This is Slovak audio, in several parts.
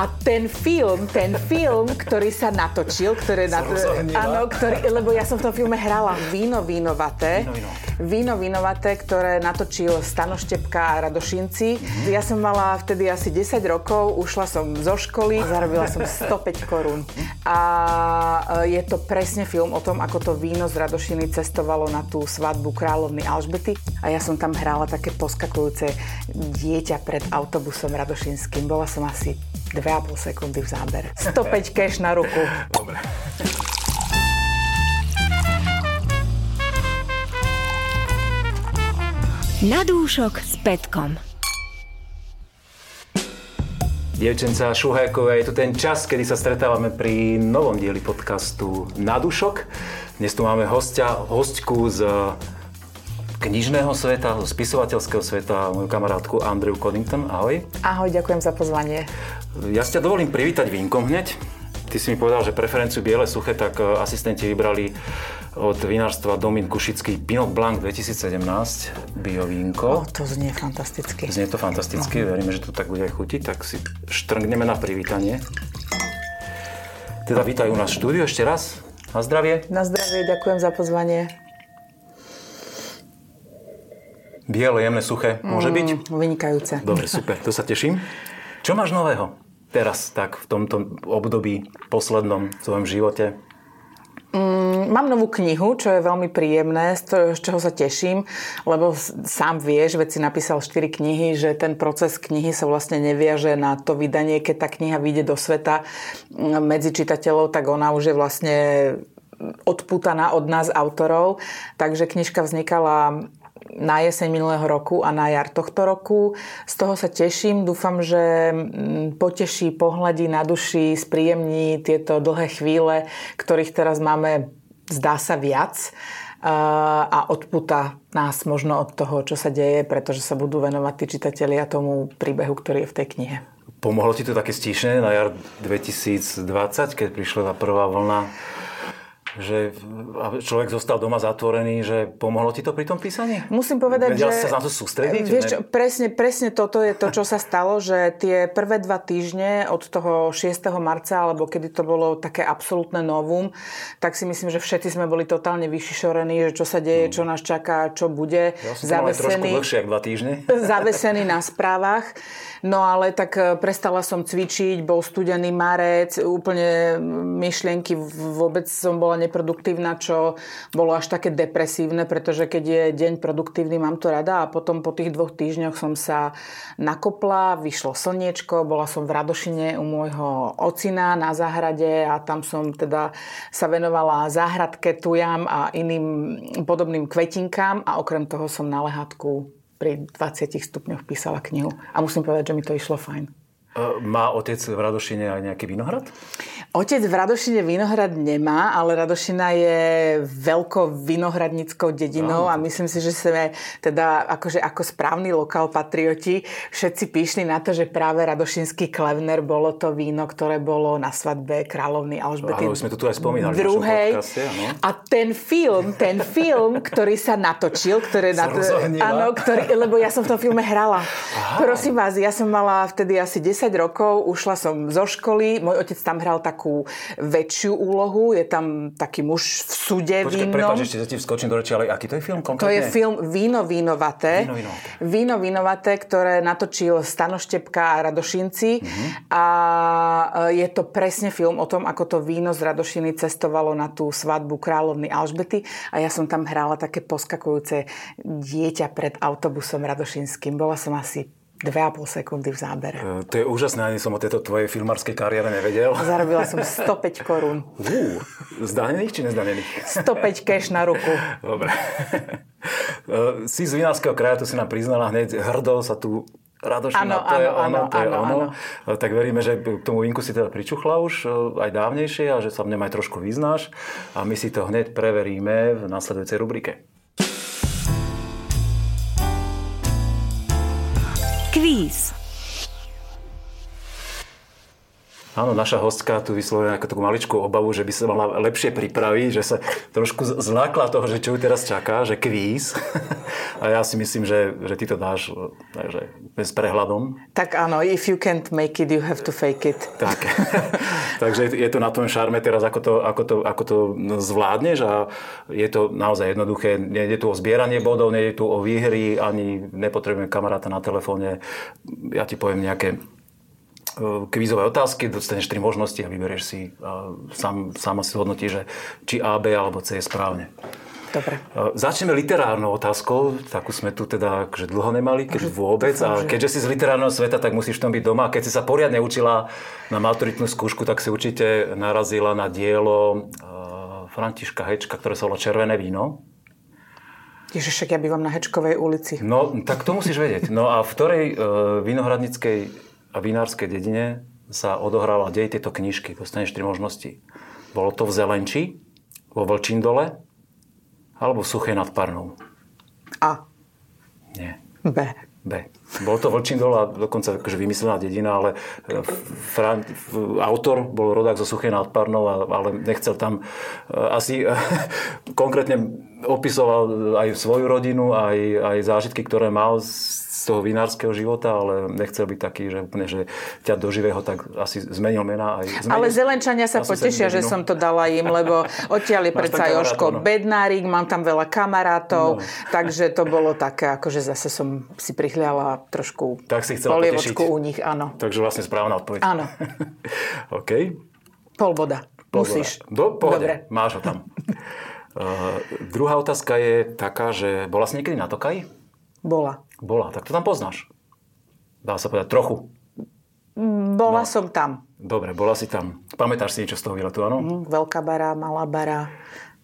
A ten film, ten film, ktorý sa natočil, ktoré na, áno, ktorý, lebo ja som v tom filme hrala Víno vínovaté. Víno. Víno vínovaté, ktoré natočil Stano Štepka a Radošinci. Mm-hmm. Ja som mala vtedy asi 10 rokov, ušla som zo školy, zarobila som 105 korún. A e, je to presne film o tom, ako to víno z Radošiny cestovalo na tú svadbu kráľovny Alžbety. A ja som tam hrala také poskakujúce dieťa pred autobusom Radošinským. Bola som asi 2,5 sekundy v zábere. 105 cash na ruku. Dobre. Na dúšok s Petkom. Dievčenca Šuhajkové, je tu ten čas, kedy sa stretávame pri novom dieli podcastu Na dušok. Dnes tu máme hostia, hostku z knižného sveta, zo spisovateľského sveta, moju kamarátku Andrew Coddington. Ahoj. Ahoj, ďakujem za pozvanie. Ja si ťa dovolím privítať vínkom hneď. Ty si mi povedal, že preferenciu biele suché, tak e, asistenti vybrali od vinárstva Domin Kušický Pinot Blanc 2017 bio vínko. O, to znie fantasticky. Znie to fantasticky, no. veríme, že to tak bude aj chutiť, tak si štrngneme na privítanie. Teda vítajú nás štúdiu ešte raz. Na zdravie. Na zdravie, ďakujem za pozvanie. Biele, jemné, suché. Môže mm, byť? Vynikajúce. Dobre, super, to sa teším. Čo máš nového teraz, tak v tomto období poslednom v svojom živote? Mm, mám novú knihu, čo je veľmi príjemné, z, z čoho sa teším, lebo sám vieš, veď si napísal 4 knihy, že ten proces knihy sa vlastne neviaže na to vydanie, keď tá kniha vyjde do sveta mm, medzi čitateľov, tak ona už je vlastne odputaná od nás autorov. Takže knižka vznikala na jeseň minulého roku a na jar tohto roku. Z toho sa teším. Dúfam, že mm, poteší, pohľadí na duši, spríjemní tieto dlhé chvíle, ktorých teraz máme, zdá sa, viac a odputa nás možno od toho, čo sa deje, pretože sa budú venovať tí čitatelia tomu príbehu, ktorý je v tej knihe. Pomohlo ti to také stíšne na jar 2020, keď prišla tá prvá vlna že človek zostal doma zatvorený, že pomohlo ti to pri tom písaní? Musím povedať, Vedela že... sa na to sústrediť? Vieš čo, presne, presne toto je to, čo sa stalo, že tie prvé dva týždne od toho 6. marca, alebo kedy to bolo také absolútne novum, tak si myslím, že všetci sme boli totálne vyšišorení, že čo sa deje, čo nás čaká, čo bude. Ja som zavesený, trošku dlhšie, dva týždne. Zavesený na správach. No ale tak e, prestala som cvičiť, bol studený marec, úplne myšlienky, vôbec som bola neproduktívna, čo bolo až také depresívne, pretože keď je deň produktívny, mám to rada a potom po tých dvoch týždňoch som sa nakopla, vyšlo slniečko, bola som v Radošine u môjho ocina na záhrade a tam som teda sa venovala záhradke, tujam a iným podobným kvetinkám a okrem toho som na lehatku pri 20 stupňoch písala knihu. A musím povedať, že mi to išlo fajn. Má otec v Radošine aj nejaký vinohrad? Otec v Radošine vinohrad nemá, ale Radošina je veľkou vinohradnickou dedinou a myslím si, že sme teda akože ako správni lokál patrioti všetci píšli na to, že práve Radošinský Klevner bolo to víno, ktoré bolo na svadbe kráľovny Alžbety Áno, sme to tu aj spomínali. Druhej. Podcaste, a ten film, ten film, ktorý sa natočil, ktoré na, áno, ktorý, lebo ja som v tom filme hrala. Aha. Prosím vás, ja som mala vtedy asi 10 10 rokov, ušla som zo školy, môj otec tam hral takú väčšiu úlohu, je tam taký muž v súde Počkej, vínom. Prepáč, ešte sa ti vskočím do reči, ale aký to je film konkrétne? To je film Víno vínovaté. Víno vínovaté. Víno vínovaté, ktoré natočil Stano Štepka a Radošinci. Mm-hmm. A e, je to presne film o tom, ako to víno z Radošiny cestovalo na tú svadbu kráľovny Alžbety. A ja som tam hrála také poskakujúce dieťa pred autobusom Radošinským. Bola som asi 2,5 sekundy v zábere. Uh, to je úžasné, ani som o tejto tvojej filmárskej kariére nevedel. Zarobila som 105 korún. Uh, zdanených či nezdanených? 105 cash na ruku. Dobre. Uh, si z Vinárskeho kraja, to si nám priznala hneď, hrdo sa tu Radošina, ano, to, ano, je ono, ano, to je ano, ono. Ano. Tak veríme, že k tomu vinku si teda pričuchla už aj dávnejšie a že sa v nej aj trošku vyznáš. A my si to hneď preveríme v nasledujúcej rubrike. Kvíz. Áno, naša hostka tu vyslovila ako takú maličkú obavu, že by sa mala lepšie pripraviť, že sa trošku zlákla toho, že čo ju teraz čaká, že kvíz. A ja si myslím, že, že ty to dáš takže, bez prehľadom. Tak áno, if you can't make it, you have to fake it. Tak. Takže je to na tom šarme teraz, ako to, ako to, ako to zvládneš a je to naozaj jednoduché. Nejde tu o zbieranie bodov, nejde tu o výhry, ani nepotrebujem kamaráta na telefóne. Ja ti poviem nejaké kvízové otázky, dostaneš tri možnosti a vyberieš si, a sám, sama si hodnotí, že či A, B alebo C je správne. Dobre. Začneme literárnou otázkou, takú sme tu teda že dlho nemali, keď vôbec. A keďže si z literárneho sveta, tak musíš v tom byť doma. Keď si sa poriadne učila na maturitnú skúšku, tak si určite narazila na dielo Františka Hečka, ktoré sa volá Červené víno. Ježiš, však ja bývam na Hečkovej ulici. No, tak to musíš vedieť. No a v ktorej uh, vinohradnickej vinárskej dedine sa odohráva dej tejto knižky. Dostaneš tri možnosti. Bolo to v Zelenči, vo Vlčíndole alebo v Suchej nad Parnou. A. Nie. B. B. Bol to Vlčíndol a dokonca akože vymyslená dedina, ale e, Fran, autor bol rodák zo Suchej nad Parnou, ale nechcel tam e, asi konkrétne opisoval aj svoju rodinu, aj, aj zážitky, ktoré mal z toho vinárskeho života, ale nechcel byť taký, že úplne, že ťa do živého tak asi zmenil mena. Aj zmenil, ale Zelenčania sa potešia, že som to dala im, lebo odtiaľ je predsa Joško no. Bednárik, mám tam veľa kamarátov, no. takže to bolo také, akože zase som si prihľala trošku tak si polievočku u nich, áno. Takže vlastne správna odpoveď. Áno. OK. Pol boda. Pol Musíš. Do, Dobre. máš ho tam. uh, druhá otázka je taká, že bola si niekedy na Tokaji? Bola. Bola, tak to tam poznáš. Dá sa povedať trochu. Bola no. som tam. Dobre, bola si tam. Pamätáš si niečo z toho výletu, áno? Mm, veľká bara, malá bara,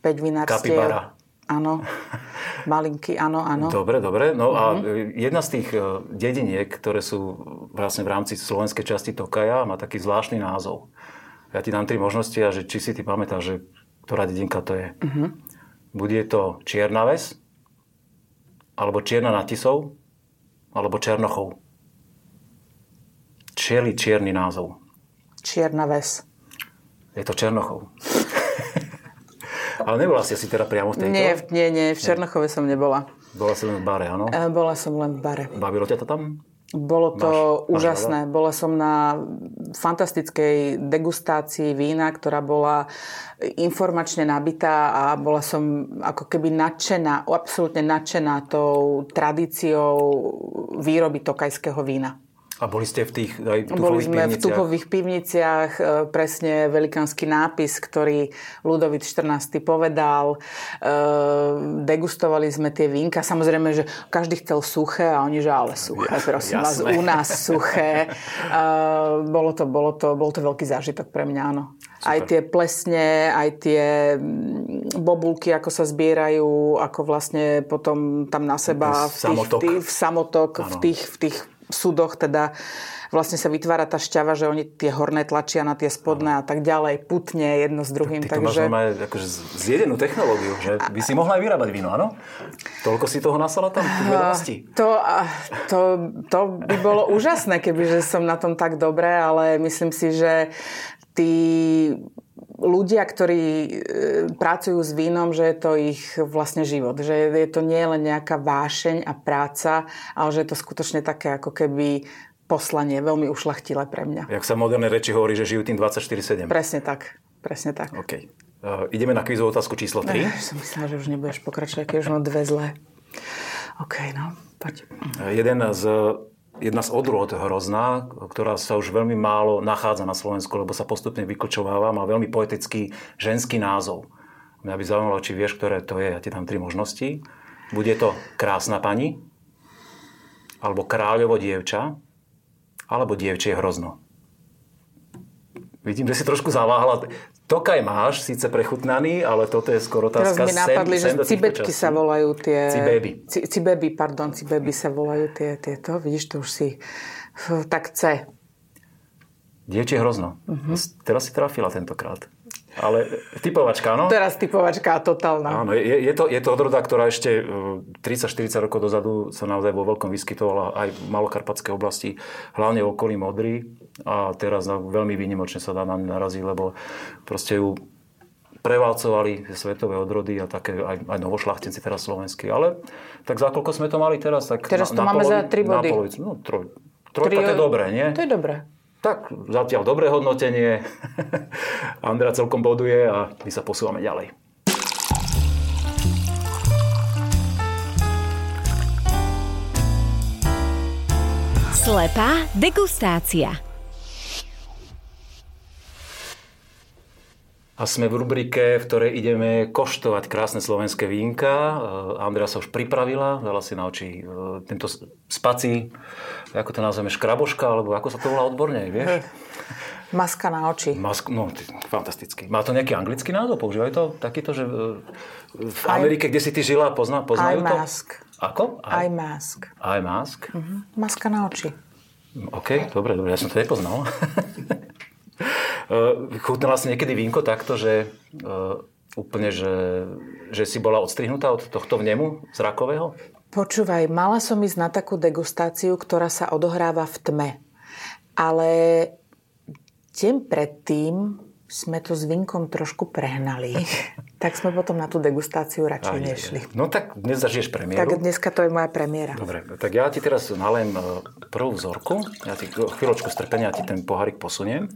5 vinárstiev. Kapibara. Áno. Malinky, áno, áno. Dobre, dobre. No mm-hmm. a mhm. jedna z tých e, dediniek, ktoré sú vlastne v rámci slovenskej časti Tokaja, má taký zvláštny názov. Ja ti dám tri možnosti a že či si ty pamätáš, že ktorá dedinka to je. Mm-hmm. Bude to Čierna ves, alebo Čierna Tisou, alebo Černochov. Čierny čierny názov. Čierna ves. Je to Černochov. Ale nebola si asi teda priamo v tejto? Nie, nie, nie, v Černochove som nebola. Bola si len v bare, áno? E, bola som len v bare. Bavilo ťa to tam? Bolo to máš, úžasné. Máš bola som na fantastickej degustácii vína, ktorá bola informačne nabitá a bola som ako keby nadšená, absolútne nadšená tou tradíciou výroby tokajského vína. A boli ste v tých aj Boli sme pivniciach? v tupových pivniciach, e, presne velikánsky nápis, ktorý Ludovit 14. povedal. E, degustovali sme tie vínka. Samozrejme, že každý chcel suché a oni, že ale suché, prosím vás, u nás suché. E, bolo to, bolo, to, bol to veľký zážitok pre mňa, áno. Super. Aj tie plesne, aj tie mm, bobulky, ako sa zbierajú, ako vlastne potom tam na seba v, tých, samotok, v, tých, v, samotok, v tých, v tých súdoch teda vlastne sa vytvára tá šťava, že oni tie horné tlačia na tie spodné a tak ďalej, putne jedno s druhým. Ty, ty takže... to máš akože zjedenú technológiu, že by si mohla aj vyrábať víno, áno? Toľko si toho nasala tam, vedomosti? To, to, to by bolo úžasné, kebyže som na tom tak dobré, ale myslím si, že tí ľudia, ktorí e, pracujú s vínom, že je to ich vlastne život. Že je to nie len nejaká vášeň a práca, ale že je to skutočne také ako keby poslanie, veľmi ušlachtilé pre mňa. Jak sa moderné reči hovorí, že žijú tým 24-7. Presne tak. Presne tak. OK. Uh, ideme na kvízovú otázku číslo 3. Uh, som myslela, že už nebudeš pokračovať, keď už mám dve zlé. OK, no, poď. Jeden z jedna z odrôd hrozná, ktorá sa už veľmi málo nachádza na Slovensku, lebo sa postupne vyklčováva, má veľmi poetický ženský názov. Mňa by zaujímalo, či vieš, ktoré to je. Ja ti dám tri možnosti. Bude to krásna pani, alebo kráľovo dievča, alebo dievčie hrozno. Vidím, že si trošku zaváhala. Tokaj máš, síce prechutnaný, ale toto je skoro otázka Teraz mi napadli, sem, že cibečky sa volajú tie... Cibeby. cibeby, pardon, cibeby sa volajú tie, tieto. Vidíš, to už si... Tak C. Dievčie hrozno. Uh-huh. Teraz si trafila tentokrát. Ale typovačka, áno? Teraz typovačka totálna. Áno, je, je, to, je to odroda, ktorá ešte 30-40 rokov dozadu sa naozaj vo veľkom vyskytovala aj v malokarpatskej oblasti, hlavne v okolí Modry. A teraz veľmi výnimočne sa dá na naraziť, lebo proste ju prevalcovali svetové odrody a také aj, aj novošlachtenci teraz slovenskí. Ale tak za koľko sme to mali teraz? Tak teraz to na máme polovi, za 3 body. Na polovicu, no, troj, trojka to je dobré, nie? To je dobré. Tak zatiaľ dobré hodnotenie. Andrea celkom boduje a my sa posúvame ďalej. Slepá degustácia. A sme v rubrike, v ktorej ideme koštovať krásne slovenské vínka. Eh, Andrea sa už pripravila, dala si na oči eh, tento spací, ako to nazveme, škraboška, alebo ako sa to volá odborne, vieš? Maska na oči. Mask, no, fantastický. Má to nejaký anglický názov? Používajú to takýto, že eh, v Amerike, I, kde si ty žila, pozná, poznajú to? mask. Ako? Eye mask. Eye mask? Uh-huh. Maska na oči. OK, dobre, dobre, ja som to nepoznal. Eh, chutnala si niekedy vínko takto, že uh, úplne, že, že si bola odstrihnutá od tohto vnemu zrakového? Počúvaj, mala som ísť na takú degustáciu, ktorá sa odohráva v tme. Ale deň predtým sme to s vínkom trošku prehnali. tak sme potom na tú degustáciu radšej Aj, nešli. No tak dnes zažiješ premiéru. Tak dneska to je moja premiéra. Dobre, tak ja ti teraz nalém eh, prvú vzorku. Ja ti chvíľočku strpenia ti ten pohárik posuniem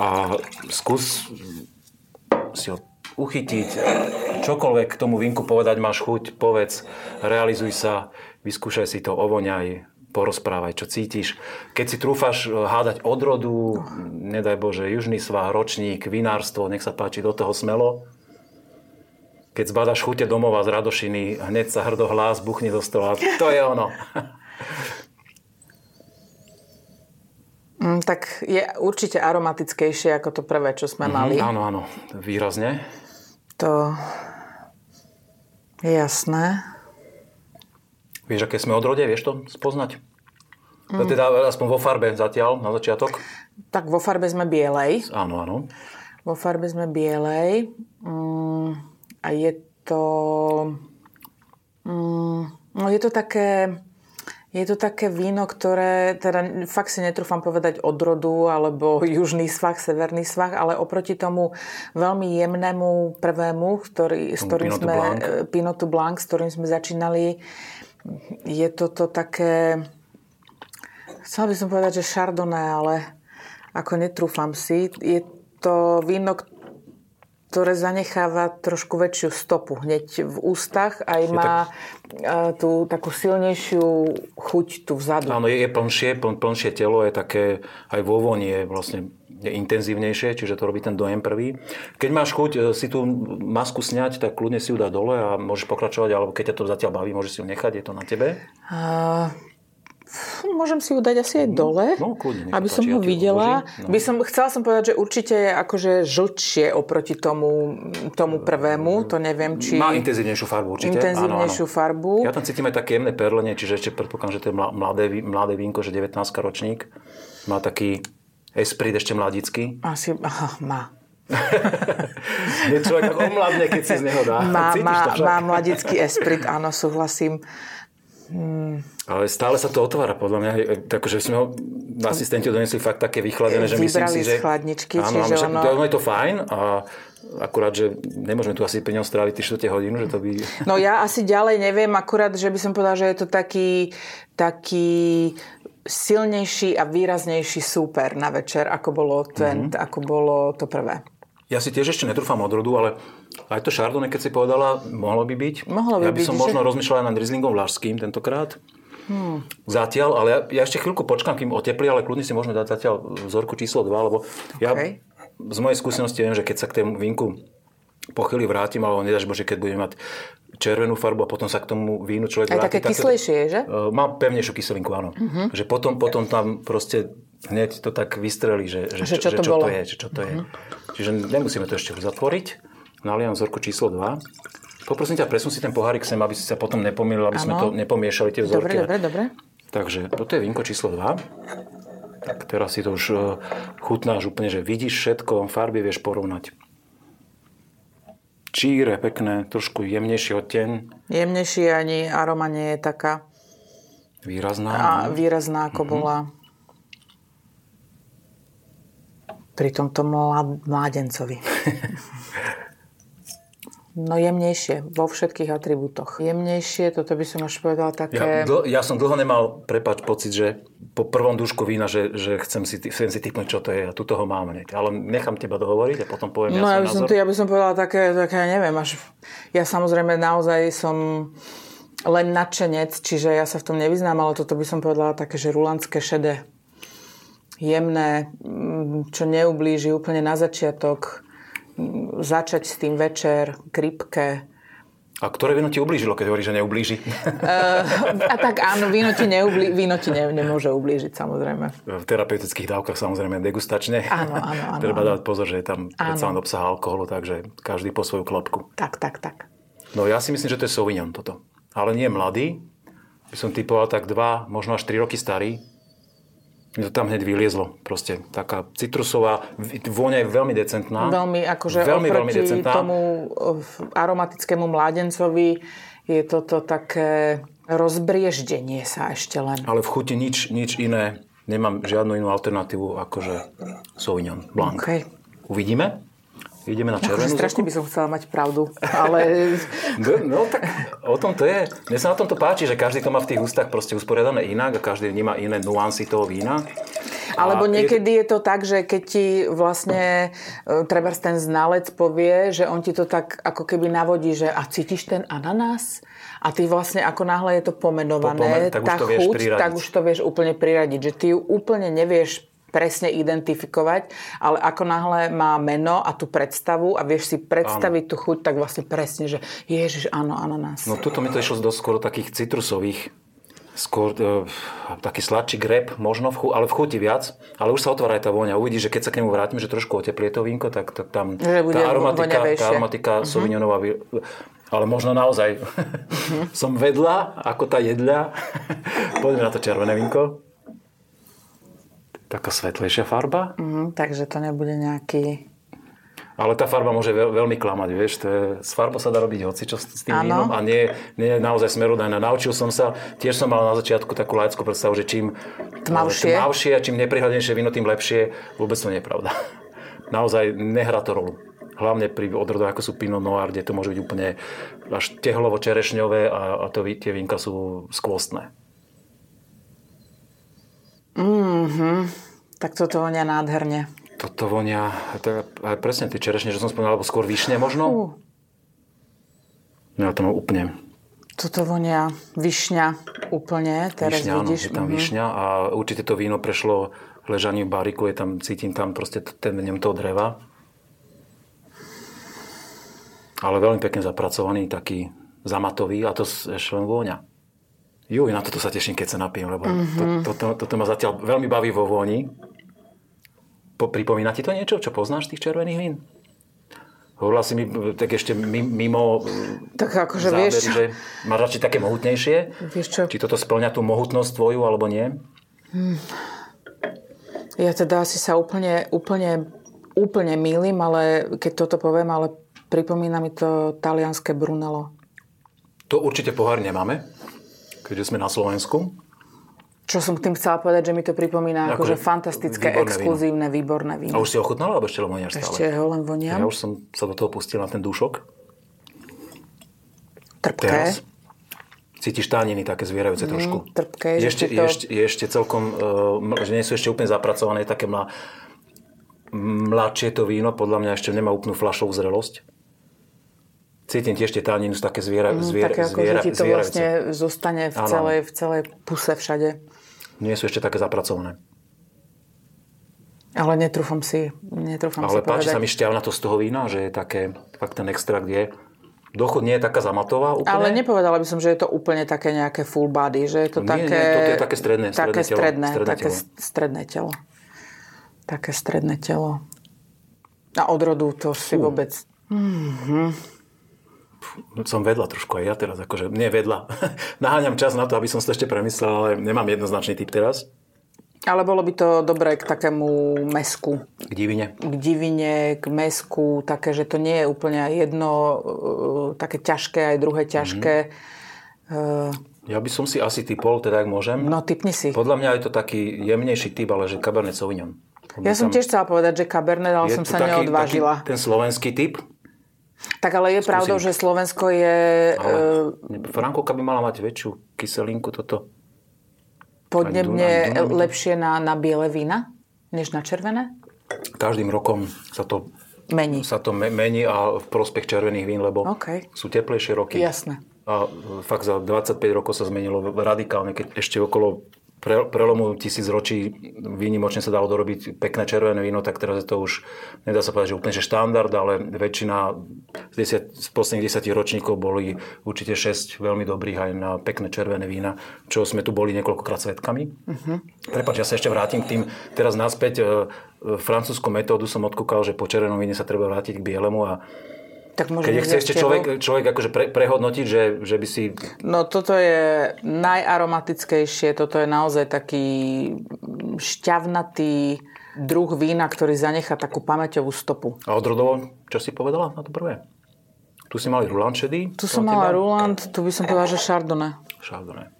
a skús si ho uchytiť, čokoľvek k tomu vinku povedať máš chuť, povedz, realizuj sa, vyskúšaj si to, ovoňaj, porozprávaj, čo cítiš. Keď si trúfaš eh, hádať odrodu, nedaj Bože, južný svah, ročník, vinárstvo, nech sa páči, do toho smelo. Keď zbadaš chute domova z Radošiny, hneď sa hrdo hlas, buchni do stola. To je ono. Mm, tak je určite aromatickejšie ako to prvé, čo sme mm-hmm, mali. Áno, áno, výrazne. To je jasné. Vieš, aké sme odrode, vieš to spoznať? Mm. Teda aspoň vo farbe zatiaľ, na začiatok? Tak vo farbe sme bielej. Áno, áno. Vo farbe sme bielej. Mm, a je to... Mm, no je to také je to také víno, ktoré, teda fakt si netrúfam povedať odrodu, alebo južný svah, severný svah, ale oproti tomu veľmi jemnému prvému, ktorý, s ktorým Pinot sme, Blanc. Pinotu Blanc, s ktorým sme začínali, je toto také, chcela by som povedať, že Chardonnay, ale ako netrúfam si, je to víno, ktoré zanecháva trošku väčšiu stopu hneď v ústach. Aj má tak... tú takú silnejšiu chuť tu vzadu. Áno, je, je plnšie, pln, plnšie telo, je také, aj vo voni je vlastne je intenzívnejšie, čiže to robí ten dojem prvý. Keď máš chuť e, si tú masku sňať, tak kľudne si ju dá dole a môžeš pokračovať, alebo keď ťa to zatiaľ baví, môžeš si ju nechať, je to na tebe. Uh... Môžem si ju dať asi aj dole, no, kľudne, aby som ho videla. No. By som, chcela som povedať, že určite je akože žlčie oproti tomu, tomu prvému. To neviem, či... Má intenzívnejšiu farbu určite. Intenzívnejšiu áno, áno. farbu. Ja tam cítim aj také jemné perlenie, čiže ešte predpokladám, že to je mladé, mladé vínko, že 19 ročník. Má taký esprit ešte mladický. Asi, aha, má. je človek omladne, keď si z neho dá. Má, má, má mladický esprit, áno, súhlasím. Hmm. Ale stále sa to otvára, podľa mňa. Takže sme ho asistenti donesli fakt také vychladené, že myslím si, že... z chladničky, áno, čiže áno, ono... je to fajn a akurát, že nemôžeme tu asi pri ňom stráviť 3 hodinu, že to by... No ja asi ďalej neviem, akurát, že by som povedala, že je to taký, taký silnejší a výraznejší súper na večer, ako bolo, ten, mm-hmm. ako bolo to prvé. Ja si tiež ešte netrúfam odrodu, ale aj to Chardonnay, keď si povedala, mohlo by byť. Mohlo by ja by som byť, možno že... rozmýšľal aj nad Rieslingom Vlašským tentokrát. Hmm. Zatiaľ, ale ja, ja ešte chvíľku počkám, kým oteplí, ale kľudne si môžeme dať zatiaľ vzorku číslo 2, lebo ja okay. z mojej skúsenosti viem, že keď sa k tému vinku po chvíli vrátim, alebo nedáš Bože, keď budem mať červenú farbu a potom sa k tomu vínu človek Aj vráti. Také kyslejšie, že? Uh, má pevnejšiu kyselinku, áno. Uh-huh. Že potom, potom tam proste hneď to tak vystrelí, že, že, že, čo, že, čo, to je, že čo to uh-huh. je. Čiže nemusíme to ešte uzatvoriť. Naliam vzorku číslo 2. Poprosím ťa, presun si ten pohárik sem, aby si sa potom nepomýlil, aby ano. sme to nepomiešali tie vzorky. Dobre, dobre, dobre. Takže toto je vínko číslo 2. Tak teraz si to už e, chutnáš úplne, že vidíš všetko, farby vieš porovnať. Číre, pekné, trošku jemnejší odteň. Jemnejší ani aroma nie je taká výrazná. A no. výrazná, ako mm-hmm. bola pri tomto mládencovi. No jemnejšie, vo všetkých atribútoch. Jemnejšie, toto by som až povedala také... Ja, dl- ja som dlho nemal, prepač, pocit, že po prvom dúšku vína, že, že chcem, si, chcem si typnúť, čo to je a tu toho mám hneď. Ale nechám teba dohovoriť a potom poviem No ja, by som, ja by som povedala také, také, neviem, až... Ja samozrejme naozaj som len nadšenec, čiže ja sa v tom nevyznám, ale toto by som povedala také, že rulandské šedé. Jemné, mm, čo neublíži úplne na začiatok začať s tým večer, krypke. A ktoré víno ti ublížilo, keď hovoríš, že neublíži? Uh, a tak áno, víno ti, neublí, víno ti ne, nemôže ublížiť, samozrejme. V terapeutických dávkach samozrejme degustačne. Áno, áno, áno. Treba dať pozor, že je tam predsa len obsah alkoholu, takže každý po svoju klopku. Tak, tak, tak. No ja si myslím, že to je Sauvignon toto. Ale nie mladý, by som typoval tak dva, možno až 3 roky starý, mi to tam hneď vyliezlo. Proste taká citrusová, vôňa je veľmi decentná. Veľmi, akože veľmi, veľmi decentná. tomu aromatickému mládencovi je toto také rozbrieždenie sa ešte len. Ale v chuti nič, nič iné. Nemám žiadnu inú alternatívu akože Sauvignon Blanc. Okay. Uvidíme. Ideme na červenú akože strašne by som chcela mať pravdu, ale... no, no tak o tom to je. Mne sa na tom to páči, že každý to má v tých ústach proste usporiadané inak a každý vníma iné nuancy toho vína. Alebo niekedy je... je to tak, že keď ti vlastne e, treba ten znalec povie, že on ti to tak ako keby navodí, že a cítiš ten ananás? A ty vlastne ako náhle je to pomenované, tak tá chuť, tak už to vieš úplne priradiť. Že ty ju úplne nevieš presne identifikovať, ale ako náhle má meno a tú predstavu a vieš si predstaviť áno. tú chuť, tak vlastne presne, že ježiš, áno, ananás. No tuto mi to išlo dosť skoro takých citrusových, skôr e, taký sladší grep, možno, v chu, ale v chuti viac, ale už sa otvára aj tá vôňa. Uvidíš, že keď sa k nemu vrátim, že trošku oteplie to vínko, tak, tak tam tá aromatika, tá aromatika uh-huh. Sauvignonová ale možno naozaj uh-huh. som vedla ako tá jedľa. Poďme na to červené vínko taká svetlejšia farba. Mm, takže to nebude nejaký... Ale tá farba môže veľ, veľmi klamať, vieš, to je, z farba sa dá robiť hoci čo s tým vínom a nie, nie je naozaj smerodajná. Naučil som sa, tiež som mal na začiatku takú laickú predstavu, že čím tmavšie, tmavšie a čím neprihľadnejšie víno, tým lepšie. Vôbec to nie je pravda. naozaj nehrá to rolu. Hlavne pri odrodoch, ako sú Pinot Noir, kde to môže byť úplne až tehlovo čerešňové a, a to, tie vínka sú skvostné. Mhm. Tak toto vonia nádherne. Toto vonia, to je presne tie čerešne, že som spomínal, alebo skôr vyšne možno. Uh. Ja to mám úplne. Toto vonia višňa úplne, teraz višňa, vidíš. Áno, je tam višňa a určite to víno prešlo ležaním v bariku, je tam, cítim tam proste ten vnem toho dreva. Ale veľmi pekne zapracovaný, taký zamatový a to ešte len vôňa. Juj, na toto sa teším, keď sa napijem, lebo mm-hmm. to, to, to, toto ma zatiaľ veľmi baví vo vôni. Po, pripomína ti to niečo, čo poznáš z tých červených vín? Hovorila si mi tak ešte mimo tak akože zábery, vieš že máš radšej také mohutnejšie? Vieš čo? Či toto splňa tú mohutnosť tvoju, alebo nie? Hmm. Ja teda asi sa úplne, úplne, úplne mýlim, ale keď toto poviem, ale pripomína mi to talianské Brunello. To určite pohár nemáme keďže sme na Slovensku. Čo som tým chcela povedať, že mi to pripomína ako akože fantastické, exkluzívne, víno. výborné víno. A už si ho chutnala, alebo ešte len voniaš stále? Ešte ho len voniam. Ja už som sa do toho pustil na ten dúšok. Trpké. Teraz. Cítiš tániny také zvierajúce mm, trošku. Trpké. Je ešte, to... je, ešte, je ešte celkom, uh, že nie sú ešte úplne zapracované, také mla, mladšie to víno, podľa mňa ešte nemá úplnú flašovú zrelosť. Cítim tiež tie taniny sú také zviera, mm, zviera, také ako, zviera, že ti to vlastne zostane v celej, v celej puse všade. Nie sú ešte také zapracované. Ale netrúfam si, netrúfam Ale si páči povedať. sa mi šťavna to z toho vína, že je také, fakt ten extrakt je Dochod nie je taká zamatová úplne? Ale nepovedala by som, že je to úplne také nejaké full body, že je to nie, také... Nie, toto je také stredné, také stredné, stredné, telo, také telo. stredné telo. Také stredné telo. A odrodu to si Fú. vôbec... Mm-hmm som vedla trošku aj ja teraz, akože nie vedla. Naháňam čas na to, aby som si to ešte premyslel, ale nemám jednoznačný typ teraz. Ale bolo by to dobré k takému mesku. K divine. K divine, k mesku, také, že to nie je úplne jedno uh, také ťažké, aj druhé ťažké. Mm-hmm. Ja by som si asi typol, teda ak môžem. No, typni si. Podľa mňa je to taký jemnejší typ, ale že Cabernet Sauvignon. Ja som tiež chcela povedať, že Cabernet, ale som sa taký, neodvážila. Taký ten slovenský typ. Tak ale je Skúsim. pravdou, že Slovensko je... Ale uh, Frankovka by mala mať väčšiu kyselinku toto podnebne lepšie na, na biele vína, než na červené? Každým rokom sa to mení, sa to mení a v prospech červených vín, lebo okay. sú teplejšie roky. Jasné. A fakt za 25 rokov sa zmenilo radikálne, keď ešte okolo pre, prelomu tisíc ročí výnimočne sa dalo dorobiť pekné červené víno, tak teraz je to už, nedá sa povedať, že úplne že štandard, ale väčšina z, desiat, z posledných desiatich ročníkov boli určite 6 veľmi dobrých aj na pekné červené vína, čo sme tu boli niekoľkokrát svetkami. Uh-huh. Prepač, ja sa ešte vrátim k tým, teraz naspäť, e, e, francúzsku metódu som odkúkal, že po červenom víne sa treba vrátiť k bielemu a tak Keď chce ešte človek, človek akože pre, prehodnotiť, že, že by si... No toto je najaromatickejšie, toto je naozaj taký šťavnatý druh vína, ktorý zanechá takú pamäťovú stopu. A odrodovo, čo si povedala na to prvé? Tu si mali Ruland šedý? Tu som mala Ruland, tu by som povedala, že Chardonnay. Chardonnay.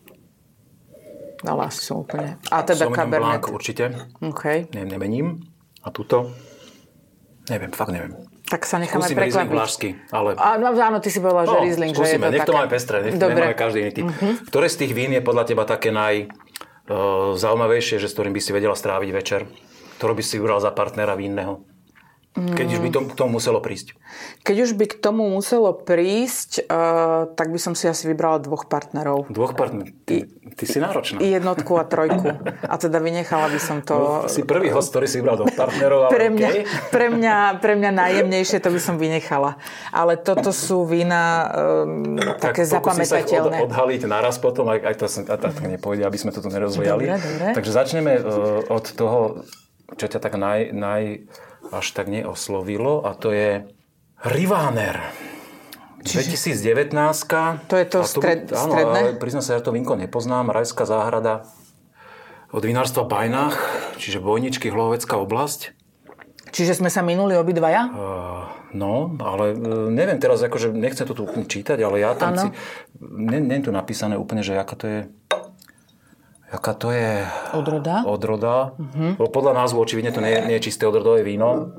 Ale asi som úplne... A teda Sauvignon Cabernet. Blanc určite. Okay. Ne, nemením. A tuto? Neviem, fakt neviem. Tak sa necháme Skúsim prekvapiť. Skúsim ale... áno, áno, ty si povedala, no, že Riesling, skúsime. že je to nech také... máme pestré, nech Dobre. nemáme každý iný typ. Uh-huh. Ktoré z tých vín je podľa teba také naj uh, zaujímavejšie, že s ktorým by si vedela stráviť večer? Ktorý by si vybral za partnera vínneho? Keď už by to, k tomu muselo prísť. Keď už by k tomu muselo prísť, uh, tak by som si asi vybrala dvoch partnerov. Dvoch partnerov? Ty, ty si náročná. Jednotku a trojku. A teda vynechala by som to... No, si prvý host, ktorý si vybral dvoch partnerov, ale pre mňa, okay. pre, mňa, pre mňa najjemnejšie to by som vynechala. Ale toto sú vína um, také tak, zapamätateľné. Od, odhaliť naraz potom, aj, aj to, aj to nepovede, aby sme toto nerozvojali. Dobre, dobre. Takže začneme uh, od toho, čo ťa tak naj, naj až tak neoslovilo a to je Rivaner. Čiže... 2019. To je to, stred, áno, stredné? ale priznám sa, ja to vinko nepoznám. Rajská záhrada od vinárstva Bajnách, čiže Bojničky, Hlovecká oblasť. Čiže sme sa minuli obidvaja? Uh, no, ale uh, neviem teraz, akože nechcem to tu čítať, ale ja tam si... Nie, nie je tu napísané úplne, že aká to je Aká to je... Odroda? Odroda. Uh-huh. Podľa názvu očividne to nie, nie je čisté odrodové víno.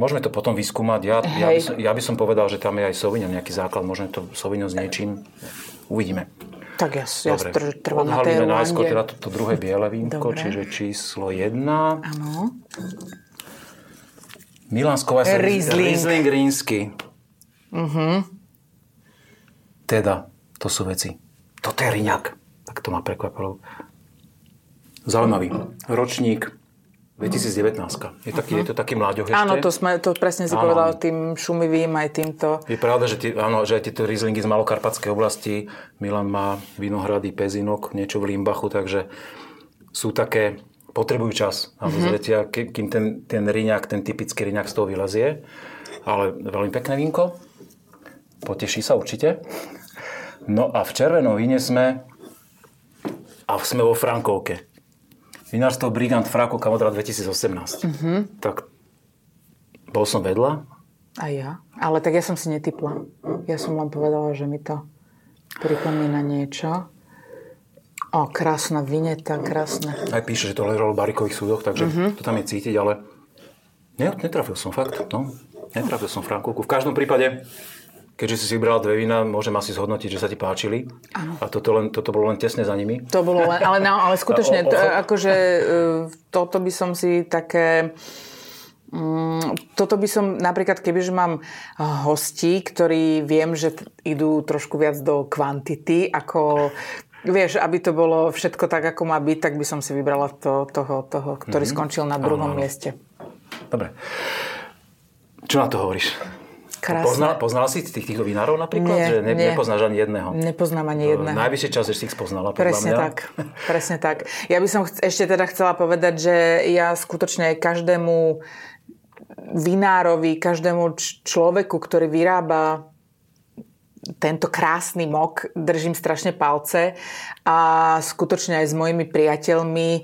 Môžeme to potom vyskúmať. Ja, ja, by som, ja by som povedal, že tam je aj Sauvignon nejaký základ. Možno to Sauvignon s niečím. Uvidíme. Tak ja, ja Dobre. trvám na tej najskôr teda toto druhé biele vínko, Dobre. čiže číslo 1. Áno. Milanskova Riesling. Riesling rínsky. Uh-huh. Teda, to sú veci. Toto je riňak to ma prekvapilo. Zaujímavý. Ročník 2019. Je, taký, uh-huh. je to taký mláďoch ešte. Áno, to, sme, to presne si áno. povedal tým šumivým aj týmto. Je pravda, že, tí, áno, že aj tieto Rieslingy z Malokarpatskej oblasti, Milan má Vinohrady, Pezinok, niečo v Limbachu, takže sú také, potrebujú čas na dozretia, uh-huh. kým ten, ten riňak, ten typický riňak z toho vylezie. Ale veľmi pekné vínko. Poteší sa určite. No a v červenom víne sme a sme vo Frankovke. Vinárstvo Brigant Frankovka Modra 2018. Uh-huh. Tak bol som vedľa. A ja. Ale tak ja som si netypla. Ja som len povedala, že mi to pripomína niečo. O, krásna vineta, krásne. Aj píše, že to ležalo v barikových súdoch, takže uh-huh. to tam je cítiť, ale netrafil som fakt. No. Netrafil som Frankovku. V každom prípade keďže si si vybral dve vína, môžem asi zhodnotiť, že sa ti páčili. Áno. A toto, len, toto bolo len tesne za nimi. To bolo len, ale, no, ale skutočne, to, akože e, toto by som si také... Mm, toto by som napríklad, kebyže mám hostí, ktorí viem, že idú trošku viac do kvantity, ako Vieš, aby to bolo všetko tak, ako má byť, tak by som si vybrala to, toho, toho, ktorý mm-hmm. skončil na druhom áno, mieste. Dobre. Čo na to hovoríš? Krásne. Poznal, poznal si tých, týchto vinárov napríklad? Nie, že ne, nie. Nepoznáš ani jedného? Nepoznám ani jedného. Najvyššie čas, že si ich spoznala, Presne mňa. tak. Presne tak. Ja by som ešte teda chcela povedať, že ja skutočne každému vinárovi, každému človeku, ktorý vyrába tento krásny mok držím strašne palce a skutočne aj s mojimi priateľmi e,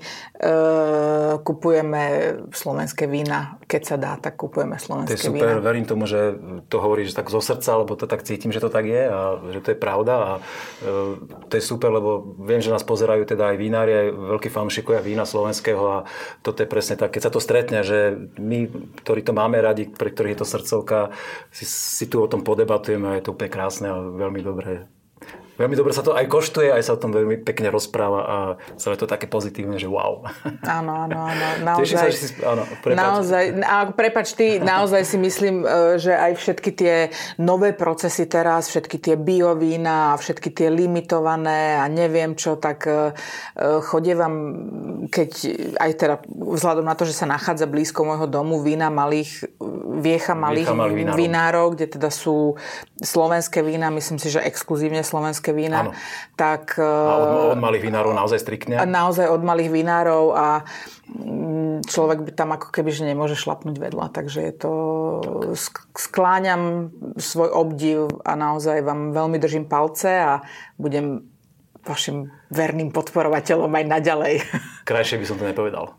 kupujeme slovenské vína. Keď sa dá, tak kupujeme slovenské vína. To je super, vína. verím tomu, že to hovoríš tak zo srdca, lebo to tak cítim, že to tak je a že to je pravda a e, to je super, lebo viem, že nás pozerajú teda aj vínári, aj veľkí fanúšikovia vína slovenského a toto je presne tak, keď sa to stretne, že my, ktorí to máme radi, pre ktorých je to srdcovka, si, si tu o tom podebatujeme a je to úplne krásne a veľmi dobré veľmi dobre sa to aj koštuje, aj sa o tom veľmi pekne rozpráva a celé to také pozitívne, že wow. Áno, áno, áno. Naozaj, sa, si, áno prepač. naozaj, a prepač ty, naozaj si myslím, e, že aj všetky tie nové procesy teraz, všetky tie biovína všetky tie limitované a neviem čo, tak e, e, chodievam, keď aj teda vzhľadom na to, že sa nachádza blízko môjho domu vína malých, viecha malých, viecha malých vinárov. vinárov, kde teda sú slovenské vína, myslím si, že exkluzívne slovenské slovenské vína. Áno. Tak, a od, od malých vinárov naozaj striktne? Naozaj od malých vinárov a mm, človek by tam ako keby že nemôže šlapnúť vedľa. Takže je to... Skláňam svoj obdiv a naozaj vám veľmi držím palce a budem vašim verným podporovateľom aj naďalej. Krajšie by som to nepovedal.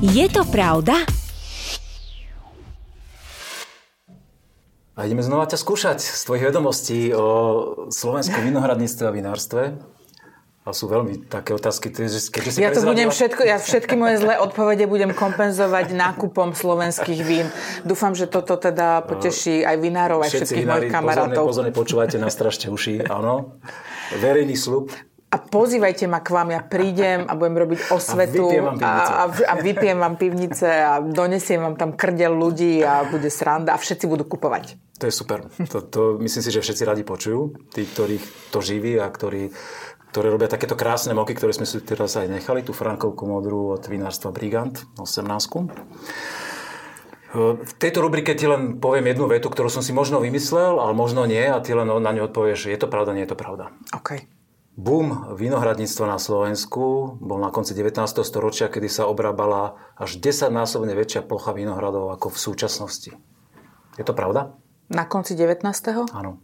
Je to pravda? A ideme znova ťa skúšať z tvojich vedomostí o slovenskom vinohradníctve a vinárstve. A sú veľmi také otázky, keďže si Ja to budem všetko, ja všetky moje zlé odpovede budem kompenzovať nákupom slovenských vín. Dúfam, že toto teda poteší aj vinárov, aj všetkých mojich kamarátov. Pozorne, pozorne počúvajte, nastražte uši, áno. Verejný slub a pozývajte ma k vám, ja prídem a budem robiť osvetu a, a, a, a vypijem vám pivnice a donesiem vám tam krdel ľudí a bude sranda a všetci budú kupovať. To je super. To, to myslím si, že všetci radi počujú. Tí, ktorých to živí a ktorí, ktorí robia takéto krásne moky, ktoré sme si teraz aj nechali. Tu Frankovku modrú od vinárstva Brigant, 18. V tejto rubrike ti len poviem jednu vetu, ktorú som si možno vymyslel, ale možno nie a ty len na ňu odpovieš, je to pravda, nie je to pravda. OK. Boom vinohradníctva na Slovensku bol na konci 19. storočia, kedy sa obrábala až 10-násobne väčšia plocha vinohradov ako v súčasnosti. Je to pravda? Na konci 19. Áno.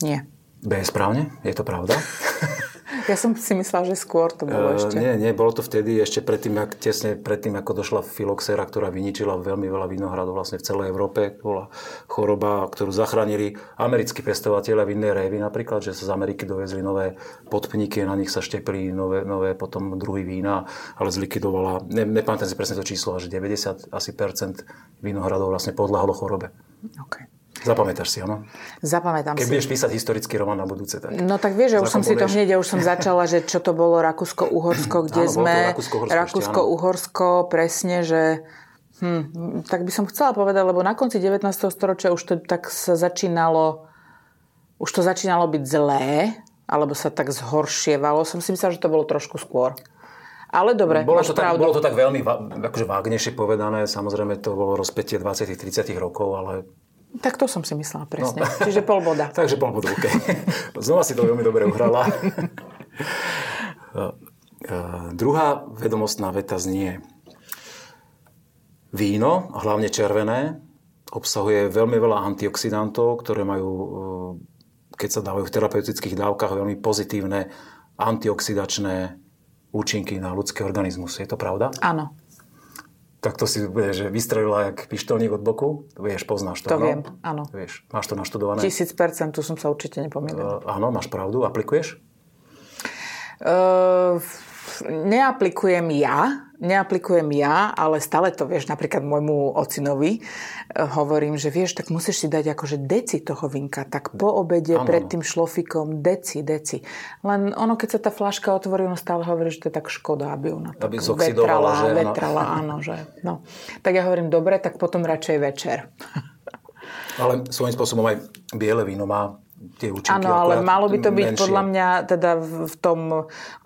Nie. B je správne, je to pravda. Ja som si myslela, že skôr to bolo uh, ešte. Nie, nie, bolo to vtedy ešte predtým, ak, tesne predtým, ako došla filoxera, ktorá vyničila veľmi veľa vinohradov vlastne v celej Európe. To bola choroba, ktorú zachránili americkí pestovateľe vinnej révy napríklad, že sa z Ameriky dovezli nové podpníky, na nich sa štepli nové, nové potom druhý vína, ale zlikvidovala, ne, nepamätám si presne to číslo, že 90 asi percent vinohradov vlastne podľahlo chorobe. Okay. Zapamätáš si, áno? Zapamätám Keď si. Keď budeš písať historický román na budúce, tak... No tak vieš, že už som si to hneď, ja už som začala, že čo to bolo Rakúsko-Uhorsko, kde áno, sme... Rakúsko-Uhorsko, presne, že... Hm, tak by som chcela povedať, lebo na konci 19. storočia už to tak sa začínalo... Už to začínalo byť zlé, alebo sa tak zhoršievalo. Som si myslela, že to bolo trošku skôr. Ale dobre, bolo to tak, Bolo to tak veľmi akože vágnejšie povedané. Samozrejme, to bolo rozpätie 20-30 rokov, ale tak to som si myslela presne. No. Čiže pol boda. Takže pol boda, OK. Znova si to veľmi dobre uhrala. Druhá vedomostná veta znie. Víno, hlavne červené, obsahuje veľmi veľa antioxidantov, ktoré majú, keď sa dávajú v terapeutických dávkach, veľmi pozitívne antioxidačné účinky na ľudský organizmus. Je to pravda? Áno tak to si že vystrelila jak pištolník od boku. Vieš, poznáš to, To no? viem, áno. Vieš, máš to naštudované? Tisíc percent, tu som sa určite nepomýlila. Uh, áno, máš pravdu. Aplikuješ? Uh, neaplikujem ja, neaplikujem ja, ale stále to vieš, napríklad môjmu ocinovi eh, hovorím, že vieš, tak musíš si dať akože deci toho vinka, tak po obede ano. pred tým šlofikom deci, deci. Len ono, keď sa tá flaška otvorí, ono stále hovorí, že to je tak škoda, aby ona tak aby vetrala, že vetrala, áno, že no. Tak ja hovorím, dobre, tak potom radšej večer. Ale svojím spôsobom aj biele víno má tie účinky. Áno, ale malo by to byť menšie. podľa mňa teda v tom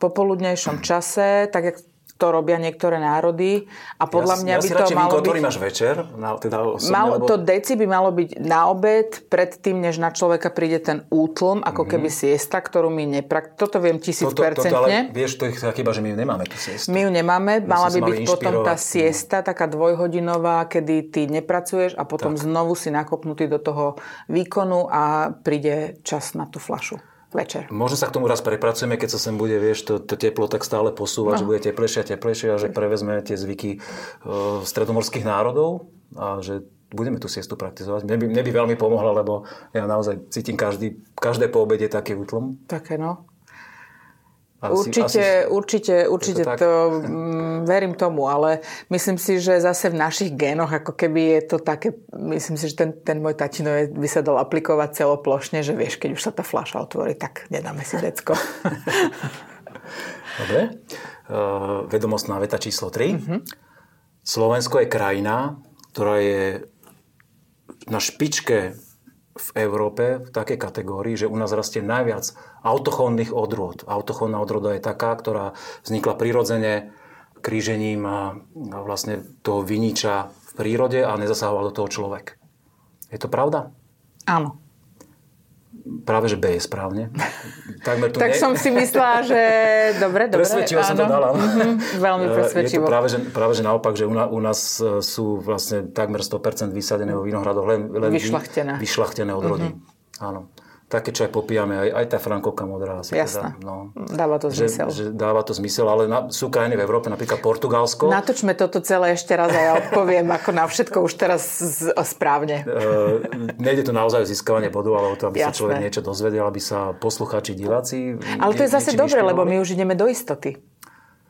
popoludnejšom čase, tak jak to robia niektoré národy a podľa ja, mňa ja by si to malo byť... máš večer, na, teda osobne, Mal, lebo... To deci by malo byť na obed, predtým, než na človeka príde ten útlm, ako mm-hmm. keby siesta, ktorú my neprak... Toto viem tisíc toto, ale vieš, to je chyba, že my ju nemáme, tú siestu. My ju nemáme, mala by byť potom tá siesta, taká dvojhodinová, kedy ty nepracuješ a potom tak. znovu si nakopnutý do toho výkonu a príde čas na tú flašu večer. Možno sa k tomu raz prepracujeme, keď sa sem bude, vieš, to, to teplo tak stále posúva, no. že bude teplejšie a teplejšie a že prevezme tie zvyky uh, stredomorských národov a že budeme tú siestu praktizovať. Mne by, mne by veľmi pomohla, lebo ja naozaj cítim každý, každé po obede taký útlom. Také no. Asi, určite, asi, určite, určite to, to mm, verím tomu, ale myslím si, že zase v našich génoch, ako keby je to také, myslím si, že ten, ten môj tatino je, by sa dal aplikovať celoplošne, že vieš, keď už sa tá fľaša otvorí, tak nedáme si decko. Dobre. Uh, vedomostná veta číslo 3. Uh-huh. Slovensko je krajina, ktorá je na špičke v Európe v takej kategórii, že u nás rastie najviac autochónnych odrôd. Autochónna odroda je taká, ktorá vznikla prirodzene krížením a vlastne toho viniča v prírode a nezasahoval do toho človek. Je to pravda? Áno. Práve, že B je správne. Takmer tu tak nie... som si myslela, že dobre, dobre. Presvedčivo som to dala. Mm-hmm, veľmi presvedčivo. Je to práve že, práve, že naopak, že u, na, u nás e, sú vlastne takmer 100% vysadené vo vinohradoch len, len vyšlachtené. vyšlachtené odrody. Mm-hmm. Áno také, čo aj popijame, aj, aj tá frankovka modrá. Asi Jasné. Teda, no, dáva to zmysel. Že, dáva to zmysel, ale na, sú krajiny v Európe, napríklad Portugalsko. Natočme toto celé ešte raz a ja odpoviem ako na všetko už teraz z, správne. Uh, nejde tu naozaj o získavanie bodu, ale o to, aby Jasné. sa človek niečo dozvedel, aby sa poslucháči, diváci... Ale to je zase dobre, lebo my už ideme do istoty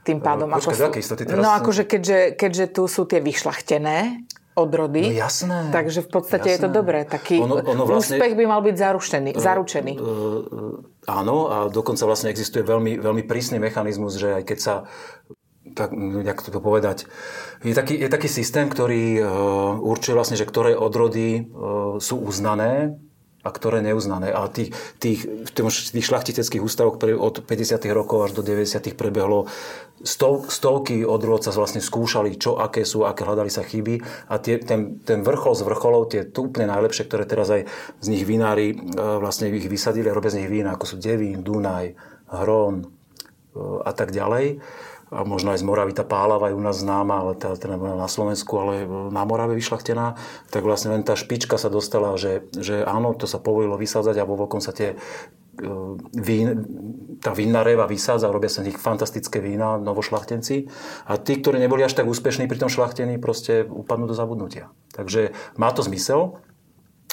tým pádom. Uh, počkaj, ako sú, istoty teraz? No akože keďže, keďže tu sú tie vyšlachtené odrody. No jasné. Takže v podstate jasné. je to dobré. Taký ono, ono vlastne, úspech by mal byť zaručený. Uh, zaručený. Uh, uh, áno, a dokonca vlastne existuje veľmi, veľmi prísny mechanizmus, že aj keď sa tak, jak to povedať, je taký, je taký systém, ktorý uh, určuje vlastne, že ktoré odrody uh, sú uznané a ktoré neuznané. A tých, tých, v tých šlachtiteckých ústavoch od 50. rokov až do 90. prebehlo stov, stovky odrôd sa vlastne skúšali, čo aké sú, aké hľadali sa chyby a tie, ten, ten vrchol z vrcholov, tie úplne najlepšie, ktoré teraz aj z nich vinári e, vlastne ich vysadili a robia z nich vína, ako sú Devín, Dunaj, Hron e, a tak ďalej a možno aj z Moravy tá pálava je u nás známa, ale tá, teda na Slovensku, ale na Morave vyšlachtená, tak vlastne len tá špička sa dostala, že, že áno, to sa povolilo vysádzať a vo veľkom sa tie e, vín, tá vinná reva vysádza, robia sa z nich fantastické vína, novošlachtenci. A tí, ktorí neboli až tak úspešní pri tom šlachtení, proste upadnú do zabudnutia. Takže má to zmysel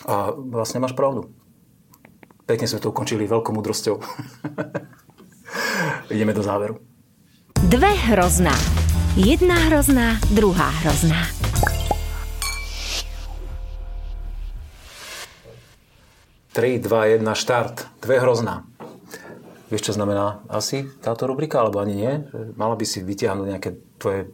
a vlastne máš pravdu. Pekne sme to ukončili veľkou múdrosťou. Ideme do záveru. Dve hrozná. Jedna hrozná, druhá hrozná. Tri, dva, jedna, štart. Dve hrozná. Vieš, čo znamená asi táto rubrika, alebo ani nie? Mala by si vytiahnuť nejaké tvoje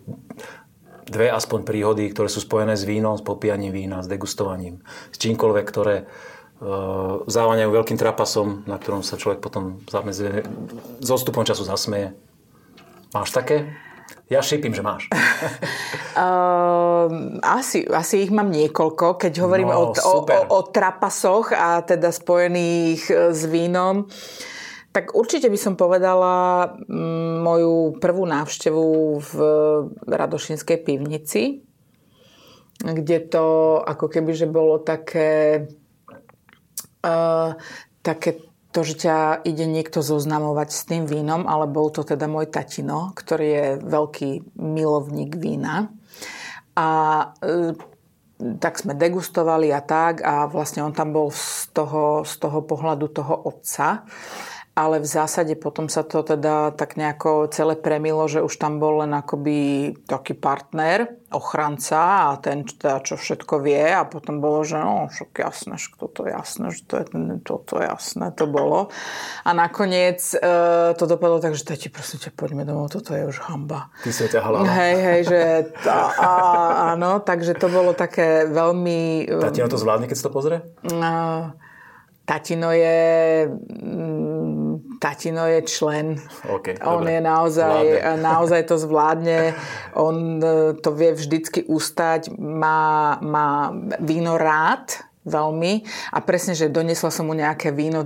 dve aspoň príhody, ktoré sú spojené s vínom, s popíjaním vína, s degustovaním, s čímkoľvek, ktoré uh, závaňajú veľkým trapasom, na ktorom sa človek potom zamedzuje, s odstupom času zasmeje. Máš také? Ja šípim, že máš. uh, asi, asi ich mám niekoľko, keď hovorím no, o, o, o, o trapasoch a teda spojených e, s vínom. Tak určite by som povedala mm, moju prvú návštevu v Radošinskej pivnici, kde to ako keby, že bolo také, uh, také to, že ťa ide niekto zoznamovať s tým vínom, ale bol to teda môj tatino, ktorý je veľký milovník vína. A e, tak sme degustovali a tak a vlastne on tam bol z toho, z toho pohľadu toho otca ale v zásade potom sa to teda tak nejako celé premilo, že už tam bol len akoby taký partner, ochranca a ten, teda, čo všetko vie a potom bolo, že no, však jasné, že toto je jasné, že to je, toto je jasné, to bolo. A nakoniec e, to dopadlo tak, že tati, prosím ťa, poďme domov, toto je už hamba. Ty si ťahala. Hej, hej, že tá, a, áno, takže to bolo také veľmi... Tatino to zvládne, keď si to pozrie? Uh, tatino je... Mm, Tatino je člen. Okay, on dobre. je naozaj, naozaj to zvládne. On e, to vie vždycky ustať. Má, má víno rád veľmi a presne, že donesla som mu nejaké víno,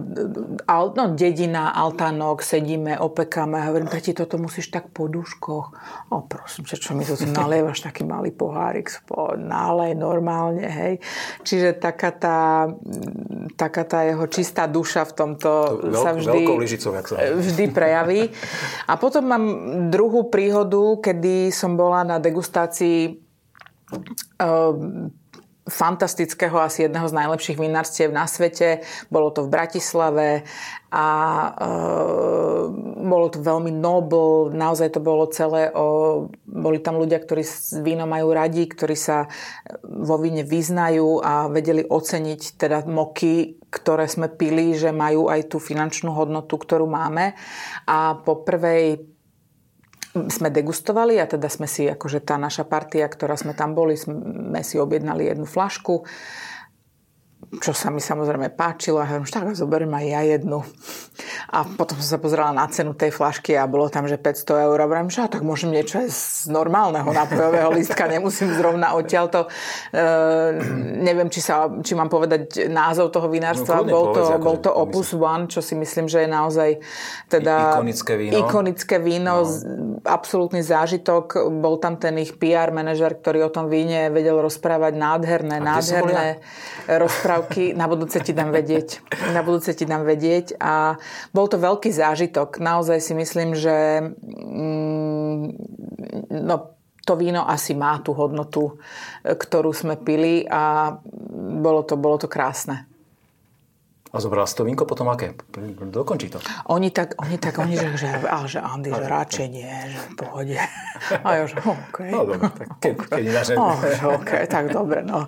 al, no dedina, altánok, sedíme, opekáme a hovorím, tati, toto musíš tak po duškoch. O, prosím ťa, čo mi to tu nalievaš, taký malý pohárik, spo, nálej normálne, hej. Čiže taká tá, taká tá jeho čistá duša v tomto veľ, sa vždy, lyžicou, sa vždy prejaví. A potom mám druhú príhodu, kedy som bola na degustácii uh, fantastického, asi jedného z najlepších vinárstiev na svete. Bolo to v Bratislave a e, bolo to veľmi nobl, naozaj to bolo celé o... Boli tam ľudia, ktorí víno majú radi, ktorí sa vo víne vyznajú a vedeli oceniť teda moky, ktoré sme pili, že majú aj tú finančnú hodnotu, ktorú máme. A po prvej sme degustovali a teda sme si, akože tá naša partia, ktorá sme tam boli, sme si objednali jednu flašku čo sa mi samozrejme páčilo a hovorím, tak zoberiem aj ja jednu. A potom som sa pozerala na cenu tej flašky a bolo tam, že 500 eur. A hovorím, že tak môžem niečo aj z normálneho nápojového listka, nemusím zrovna odtiaľto. E, neviem, či, sa, či mám povedať názov toho vinárstva. No, bol, to, povedz, bol to Opus myslím. One, čo si myslím, že je naozaj teda ikonické víno. Ikonické víno, no. absolútny zážitok. Bol tam ten ich PR manažer, ktorý o tom víne vedel rozprávať nádherné, a nádherné rozprávky rozprávky, na budúce ti dám vedieť. Na budúce ti dám vedieť a bol to veľký zážitok. Naozaj si myslím, že mm, no, to víno asi má tú hodnotu, ktorú sme pili a bolo to, bolo to krásne. A zobral si to vínko potom aké? Dokončí to. Oni tak, oni tak, oni že, že, a, že Andy, že radšej nie, že v pohode. A ja, že OK. No dobre, tak keď, keď ináč... Oh, OK, tak dobre, no.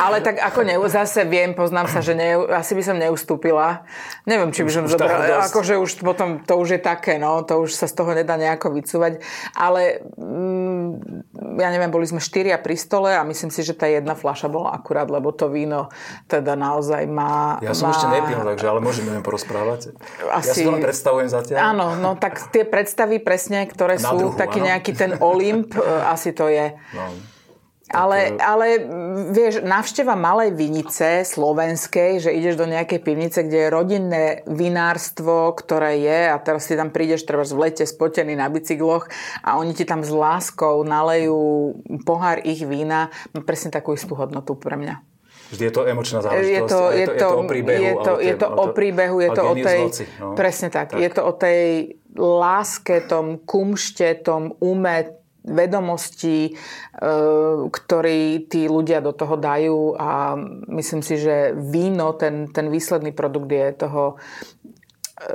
Ale tak ako ne, zase viem, poznám sa, že ne, asi by som neustúpila. Neviem, či by som zobrala. Akože už potom to už je také, no, to už sa z toho nedá nejako vycúvať. Ale mm, ja neviem, boli sme štyria pri stole a myslím si, že tá jedna fľaša bola akurát, lebo to víno teda naozaj má... Ja som má... ešte nepil, takže ale môžeme porozprávať. Asi... Ja si to len predstavujem zatiaľ. Áno, no tak tie predstavy presne, ktoré Na sú druhu, taký áno. nejaký ten Olymp, e, asi to je. No. Ale, ale vieš, návšteva malej vinice slovenskej, že ideš do nejakej pivnice, kde je rodinné vinárstvo, ktoré je a teraz si tam prídeš treba v lete spotený na bicykloch a oni ti tam s láskou nalejú pohár ich vína, má presne takú istú hodnotu pre mňa. Vždy je to emočná záležitosť. Je to, je to, je to, o príbehu. Je to, je to o príbehu, je to o tej... Zloci, no. Presne tak, tak. Je to o tej láske, tom kumšte, tom ume, vedomostí, e, ktorý tí ľudia do toho dajú a myslím si, že víno, ten, ten výsledný produkt je toho, e,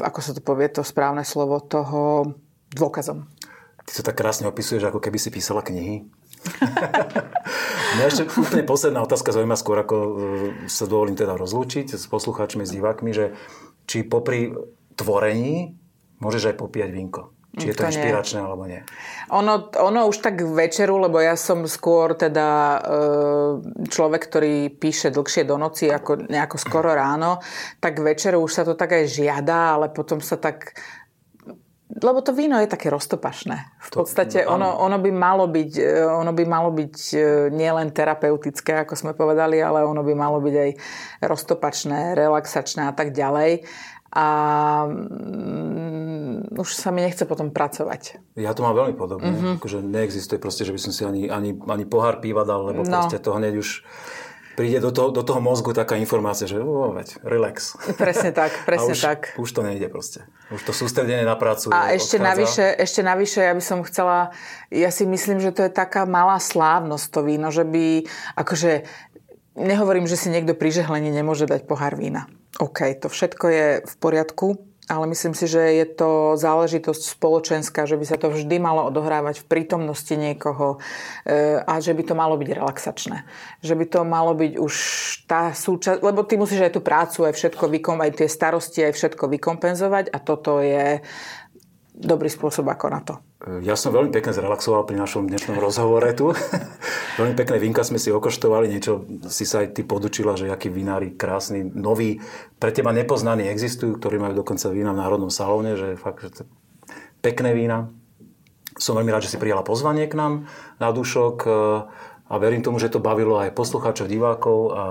ako sa to povie, to správne slovo, toho dôkazom. Ty to tak krásne opisuješ, ako keby si písala knihy. Mňa ešte úplne posledná otázka zaujíma skôr, ako e, sa dovolím teda rozlúčiť s poslucháčmi, s divákmi, že či popri tvorení môžeš aj popíjať vínko. Či je to, to inšpiračné nie. alebo nie? Ono, ono už tak večeru, lebo ja som skôr teda e, človek, ktorý píše dlhšie do noci ako nejako skoro ráno, tak večeru už sa to tak aj žiada, ale potom sa tak lebo to víno je také roztopašné. V podstate ono, ono, by malo byť, e, ono by malo byť e, nielen terapeutické, ako sme povedali, ale ono by malo byť aj roztopačné, relaxačné a tak ďalej a mm, už sa mi nechce potom pracovať. Ja to mám veľmi podobne. Mm-hmm. Akože neexistuje proste, že by som si ani, ani, ani pohár piva dal, lebo no. proste to hneď už príde do toho, do toho mozgu taká informácia, že o, veď, relax. Presne tak, presne už, tak. Už to nejde proste. Už to sústredenie na prácu A ešte navyše, ešte navyše, ja by som chcela, ja si myslím, že to je taká malá slávnosť to víno, že by, akože, nehovorím, že si niekto pri žehlení nemôže dať pohár vína. OK, to všetko je v poriadku, ale myslím si, že je to záležitosť spoločenská, že by sa to vždy malo odohrávať v prítomnosti niekoho e, a že by to malo byť relaxačné. Že by to malo byť už tá súčasť, lebo ty musíš aj tú prácu, aj všetko, aj tie starosti, aj všetko vykompenzovať a toto je dobrý spôsob ako na to. Ja som veľmi pekne zrelaxoval pri našom dnešnom rozhovore tu. veľmi pekné vínka sme si okoštovali, niečo si sa aj ty podučila, že akí vinári krásni, noví, pre teba nepoznaní existujú, ktorí majú dokonca vína v Národnom salóne, že fakt, že to pekné vína. Som veľmi rád, že si prijala pozvanie k nám na dušok e, a verím tomu, že to bavilo aj poslucháčov, divákov a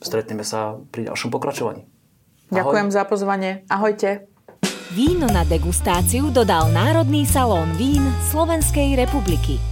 stretneme sa pri ďalšom pokračovaní. Ahoj. Ďakujem za pozvanie. Ahojte. Víno na degustáciu dodal Národný salón vín Slovenskej republiky.